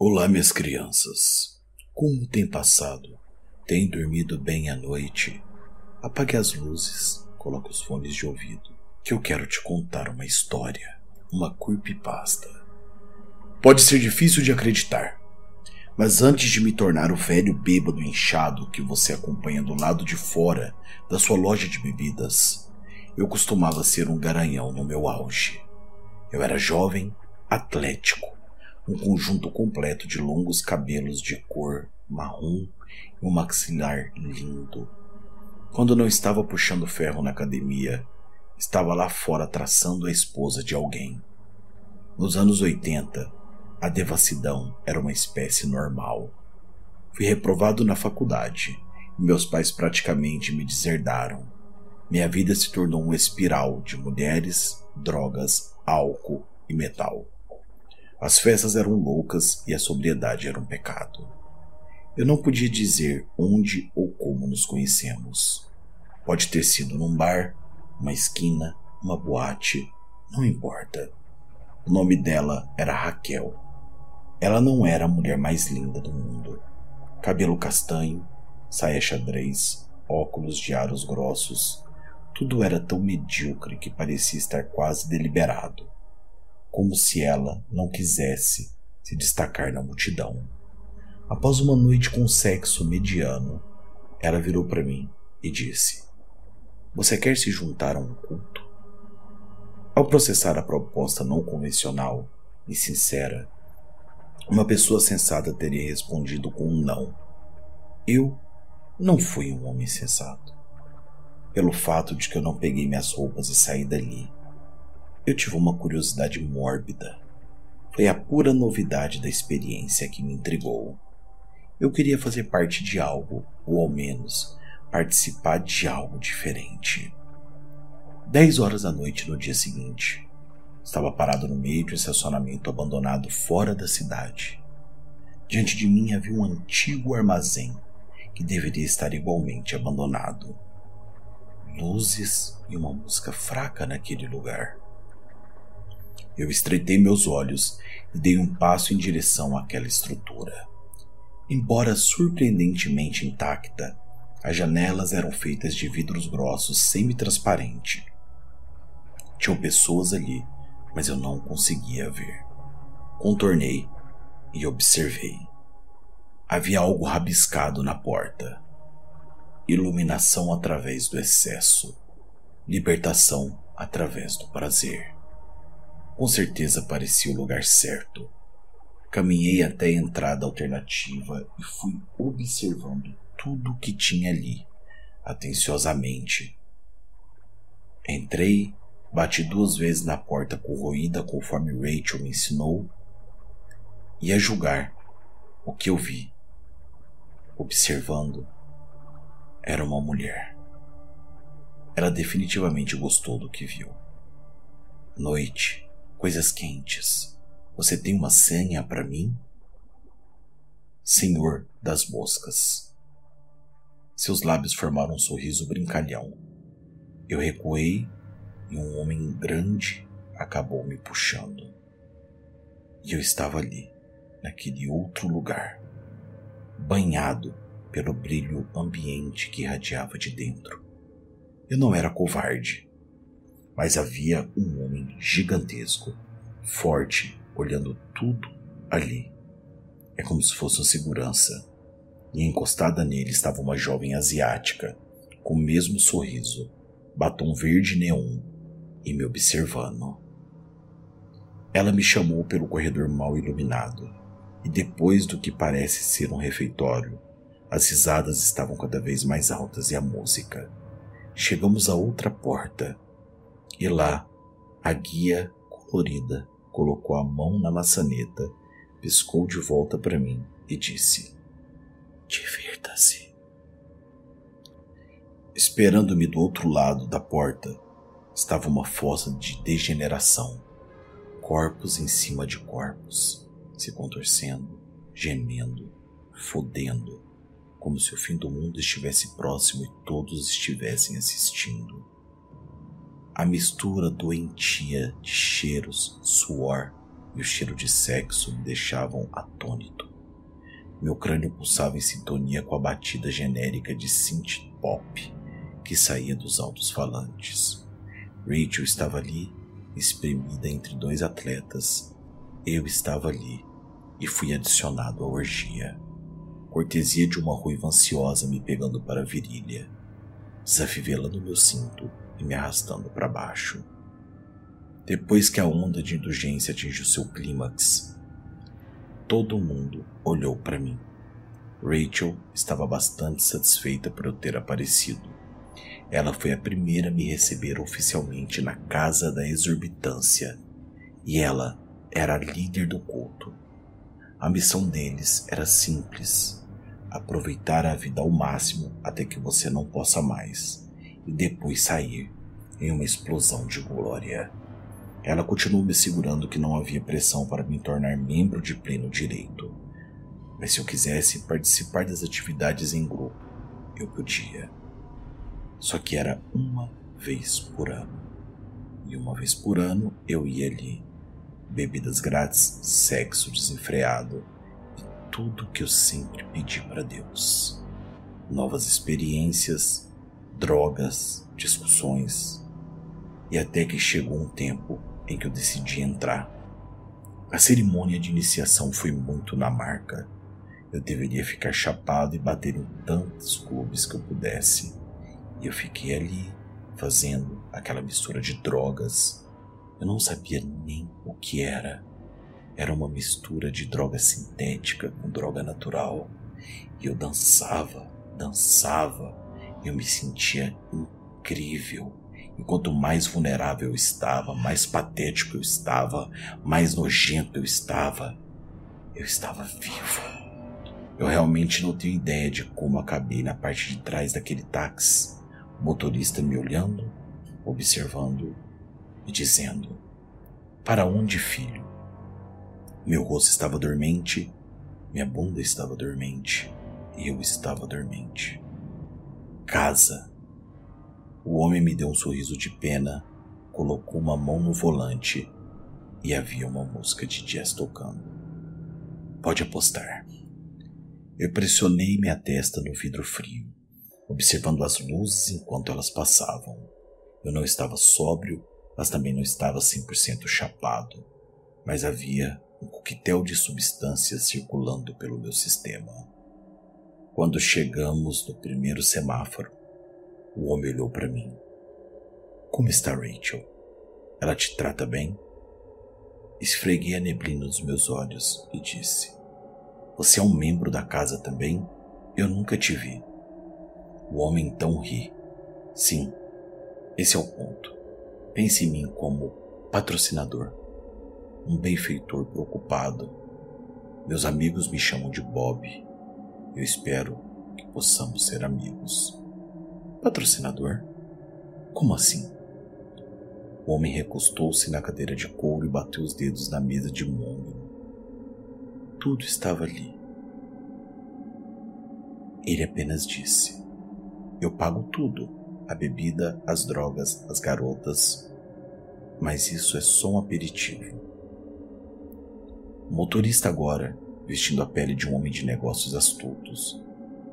Olá, minhas crianças. Como tem passado? Tem dormido bem à noite? Apague as luzes, coloque os fones de ouvido, que eu quero te contar uma história, uma creepypasta. Pode ser difícil de acreditar, mas antes de me tornar o velho bêbado inchado que você acompanha do lado de fora da sua loja de bebidas, eu costumava ser um garanhão no meu auge. Eu era jovem, atlético, um conjunto completo de longos cabelos de cor marrom e um maxilar lindo. Quando não estava puxando ferro na academia, estava lá fora traçando a esposa de alguém. Nos anos 80, a devassidão era uma espécie normal. Fui reprovado na faculdade e meus pais praticamente me deserdaram. Minha vida se tornou uma espiral de mulheres, drogas, álcool e metal. As festas eram loucas e a sobriedade era um pecado. Eu não podia dizer onde ou como nos conhecemos. Pode ter sido num bar, uma esquina, uma boate, não importa. O nome dela era Raquel. Ela não era a mulher mais linda do mundo. Cabelo castanho, saia xadrez, óculos de aros grossos. Tudo era tão medíocre que parecia estar quase deliberado como se ela não quisesse se destacar na multidão. Após uma noite com sexo mediano, ela virou para mim e disse: Você quer se juntar a um culto? Ao processar a proposta não convencional e sincera, uma pessoa sensata teria respondido com um não. Eu não fui um homem sensato. Pelo fato de que eu não peguei minhas roupas e saí dali, eu tive uma curiosidade mórbida. Foi a pura novidade da experiência que me intrigou. Eu queria fazer parte de algo, ou ao menos participar de algo diferente. Dez horas da noite no dia seguinte, estava parado no meio de um estacionamento abandonado fora da cidade. Diante de mim havia um antigo armazém que deveria estar igualmente abandonado. Luzes e uma música fraca naquele lugar. Eu estreitei meus olhos e dei um passo em direção àquela estrutura. Embora surpreendentemente intacta, as janelas eram feitas de vidros grossos semi-transparente. Tinham pessoas ali, mas eu não conseguia ver. Contornei e observei. Havia algo rabiscado na porta. Iluminação através do excesso. Libertação através do prazer. Com certeza parecia o lugar certo. Caminhei até a entrada alternativa e fui observando tudo o que tinha ali, atenciosamente. Entrei, bati duas vezes na porta corroída conforme Rachel me ensinou, e a julgar o que eu vi, observando, era uma mulher. Ela definitivamente gostou do que viu. Noite, coisas quentes. Você tem uma senha para mim? Senhor das moscas. Seus lábios formaram um sorriso brincalhão. Eu recuei e um homem grande acabou me puxando. E eu estava ali, naquele outro lugar, banhado pelo brilho ambiente que irradiava de dentro. Eu não era covarde mas havia um homem gigantesco, forte, olhando tudo ali. É como se fosse uma segurança. E encostada nele estava uma jovem asiática, com o mesmo sorriso, batom verde neon e me observando. Ela me chamou pelo corredor mal iluminado, e depois do que parece ser um refeitório, as risadas estavam cada vez mais altas e a música. Chegamos a outra porta e lá, a guia colorida colocou a mão na maçaneta, piscou de volta para mim e disse: Divirta-se. Esperando-me do outro lado da porta estava uma fossa de degeneração, corpos em cima de corpos, se contorcendo, gemendo, fodendo, como se o fim do mundo estivesse próximo e todos estivessem assistindo a mistura doentia de cheiros, suor, e o cheiro de sexo me deixavam atônito. Meu crânio pulsava em sintonia com a batida genérica de synth pop que saía dos altos falantes. Rachel estava ali, espremida entre dois atletas. Eu estava ali e fui adicionado à orgia. Cortesia de uma ruiva ansiosa me pegando para a virilha, desafivelando meu cinto e me arrastando para baixo. Depois que a onda de indulgência atingiu seu clímax, todo mundo olhou para mim. Rachel estava bastante satisfeita por eu ter aparecido. Ela foi a primeira a me receber oficialmente na casa da exorbitância, e ela era a líder do culto. A missão deles era simples: aproveitar a vida ao máximo até que você não possa mais, depois sair em uma explosão de glória. Ela continuou me segurando que não havia pressão para me tornar membro de pleno direito. Mas se eu quisesse participar das atividades em grupo, eu podia. Só que era uma vez por ano. E uma vez por ano eu ia ali. Bebidas grátis, sexo desenfreado e tudo que eu sempre pedi para Deus. Novas experiências, drogas, discussões. E até que chegou um tempo em que eu decidi entrar. A cerimônia de iniciação foi muito na marca. Eu deveria ficar chapado e bater em tantos clubes que eu pudesse. E eu fiquei ali, fazendo aquela mistura de drogas. Eu não sabia nem o que era. Era uma mistura de droga sintética com droga natural. E eu dançava, dançava. Eu me sentia incrível. E quanto mais vulnerável eu estava, mais patético eu estava, mais nojento eu estava, eu estava vivo. Eu realmente não tenho ideia de como acabei na parte de trás daquele táxi, o motorista me olhando, observando e dizendo: Para onde, filho? Meu rosto estava dormente, minha bunda estava dormente e eu estava dormente. Casa o homem me deu um sorriso de pena, colocou uma mão no volante e havia uma música de jazz tocando. Pode apostar. Eu pressionei minha testa no vidro frio, observando as luzes enquanto elas passavam. Eu não estava sóbrio, mas também não estava 100% chapado, mas havia um coquetel de substâncias circulando pelo meu sistema. Quando chegamos no primeiro semáforo, o homem olhou para mim. Como está Rachel? Ela te trata bem? Esfreguei a neblina dos meus olhos e disse: Você é um membro da casa também? Eu nunca te vi. O homem então ri. Sim, esse é o ponto. Pense em mim como patrocinador, um benfeitor preocupado. Meus amigos me chamam de Bob. Eu espero que possamos ser amigos. Patrocinador? Como assim? O homem recostou-se na cadeira de couro e bateu os dedos na mesa de mongo. Tudo estava ali. Ele apenas disse: Eu pago tudo: a bebida, as drogas, as garotas. Mas isso é só um aperitivo. O motorista, agora, vestindo a pele de um homem de negócios astutos,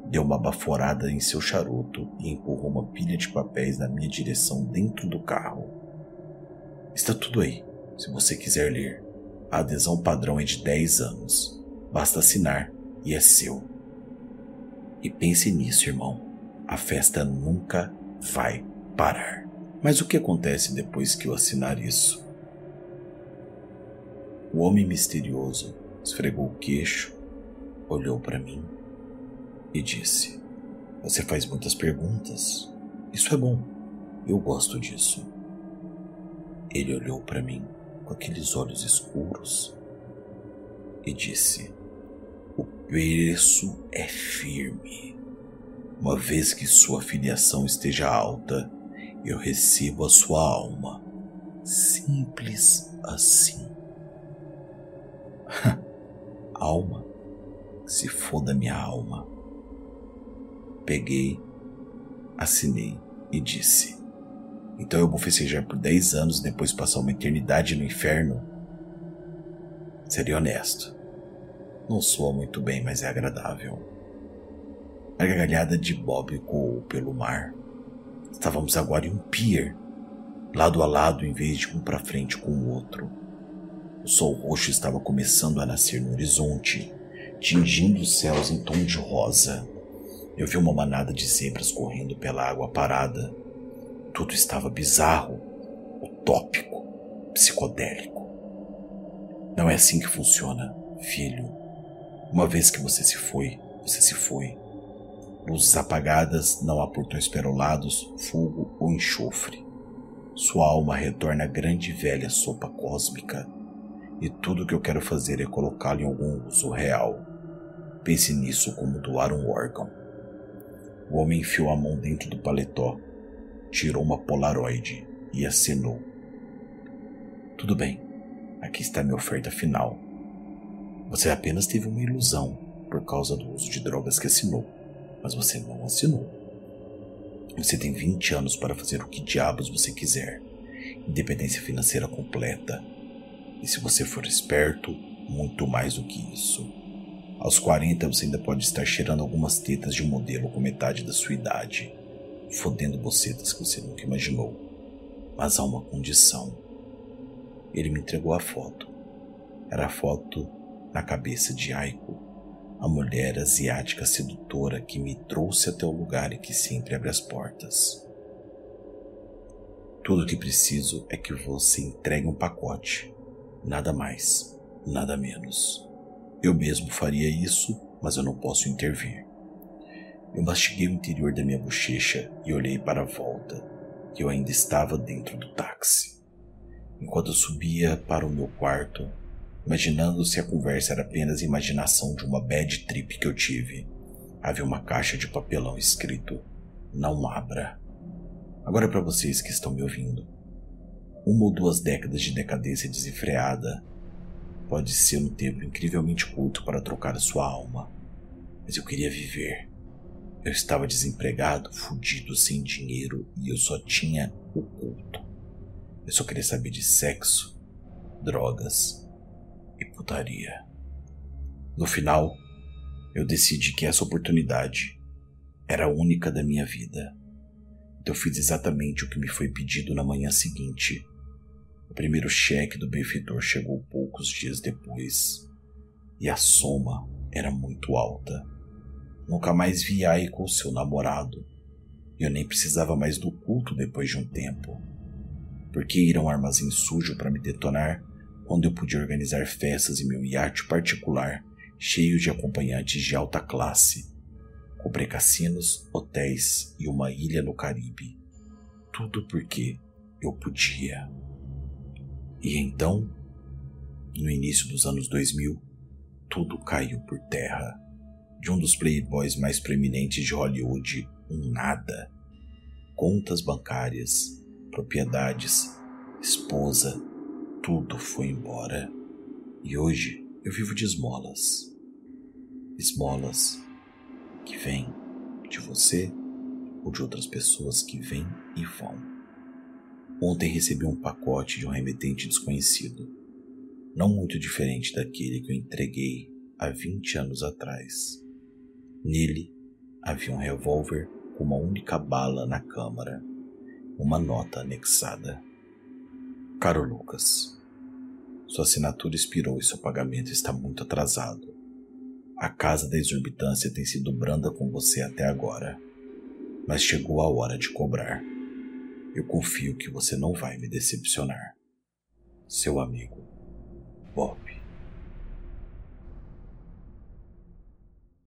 deu uma baforada em seu charuto e empurrou uma pilha de papéis na minha direção dentro do carro. Está tudo aí, se você quiser ler. A adesão padrão é de 10 anos. Basta assinar e é seu. E pense nisso, irmão. A festa nunca vai parar. Mas o que acontece depois que eu assinar isso? O homem misterioso esfregou o queixo, olhou para mim e disse: Você faz muitas perguntas. Isso é bom. Eu gosto disso. Ele olhou para mim com aqueles olhos escuros e disse: O preço é firme. Uma vez que sua filiação esteja alta, eu recebo a sua alma. Simples assim. alma? Se foda minha alma. Peguei, assinei e disse: Então eu vou festejar por 10 anos depois passar uma eternidade no inferno? Serei honesto. Não soa muito bem, mas é agradável. A gargalhada de Bob ecoou pelo mar. Estávamos agora em um pier, lado a lado em vez de um para frente com o outro. O sol roxo estava começando a nascer no horizonte, tingindo os céus em tom de rosa. Eu vi uma manada de zebras correndo pela água parada. Tudo estava bizarro, utópico, psicodélico. Não é assim que funciona, filho. Uma vez que você se foi, você se foi. Luzes apagadas, não há portões perolados, fogo ou enxofre. Sua alma retorna à grande e velha sopa cósmica. E tudo o que eu quero fazer é colocá-lo em algum uso real. Pense nisso como doar um órgão. O homem enfiou a mão dentro do paletó, tirou uma polaroid e acenou. Tudo bem, aqui está minha oferta final. Você apenas teve uma ilusão por causa do uso de drogas que assinou, mas você não assinou. Você tem 20 anos para fazer o que diabos você quiser, independência financeira completa. E se você for esperto, muito mais do que isso. Aos 40 você ainda pode estar cheirando algumas tetas de um modelo com metade da sua idade, fodendo bocetas que você nunca imaginou. Mas há uma condição. Ele me entregou a foto. Era a foto na cabeça de Aiko, a mulher asiática sedutora que me trouxe até o lugar em que sempre abre as portas. Tudo o que preciso é que você entregue um pacote, nada mais, nada menos. Eu mesmo faria isso, mas eu não posso intervir. Eu mastiguei o interior da minha bochecha e olhei para a volta, eu ainda estava dentro do táxi. Enquanto eu subia para o meu quarto, imaginando se a conversa era apenas imaginação de uma bad trip que eu tive, havia uma caixa de papelão escrito: Não abra. Agora, para vocês que estão me ouvindo, uma ou duas décadas de decadência desenfreada pode ser um tempo incrivelmente curto para trocar a sua alma, mas eu queria viver. Eu estava desempregado, fudido, sem dinheiro e eu só tinha o culto. Eu só queria saber de sexo, drogas e putaria. No final, eu decidi que essa oportunidade era a única da minha vida. Então fiz exatamente o que me foi pedido na manhã seguinte o primeiro cheque do benfeitor chegou poucos dias depois, e a soma era muito alta. Nunca mais vi com seu namorado, e eu nem precisava mais do culto depois de um tempo. Por que ir a um armazém sujo para me detonar quando eu podia organizar festas em meu iate particular cheio de acompanhantes de alta classe? Comprei cassinos, hotéis e uma ilha no Caribe. Tudo porque eu podia. E então, no início dos anos 2000, tudo caiu por terra. De um dos playboys mais preeminentes de Hollywood, um nada. Contas bancárias, propriedades, esposa, tudo foi embora. E hoje eu vivo de esmolas. Esmolas que vêm de você ou de outras pessoas que vêm e vão. Ontem recebi um pacote de um remetente desconhecido, não muito diferente daquele que eu entreguei há 20 anos atrás. Nele havia um revólver com uma única bala na câmara, uma nota anexada. Caro Lucas, sua assinatura expirou e seu pagamento está muito atrasado. A casa da exorbitância tem sido branda com você até agora, mas chegou a hora de cobrar. Eu confio que você não vai me decepcionar. Seu amigo, Bob.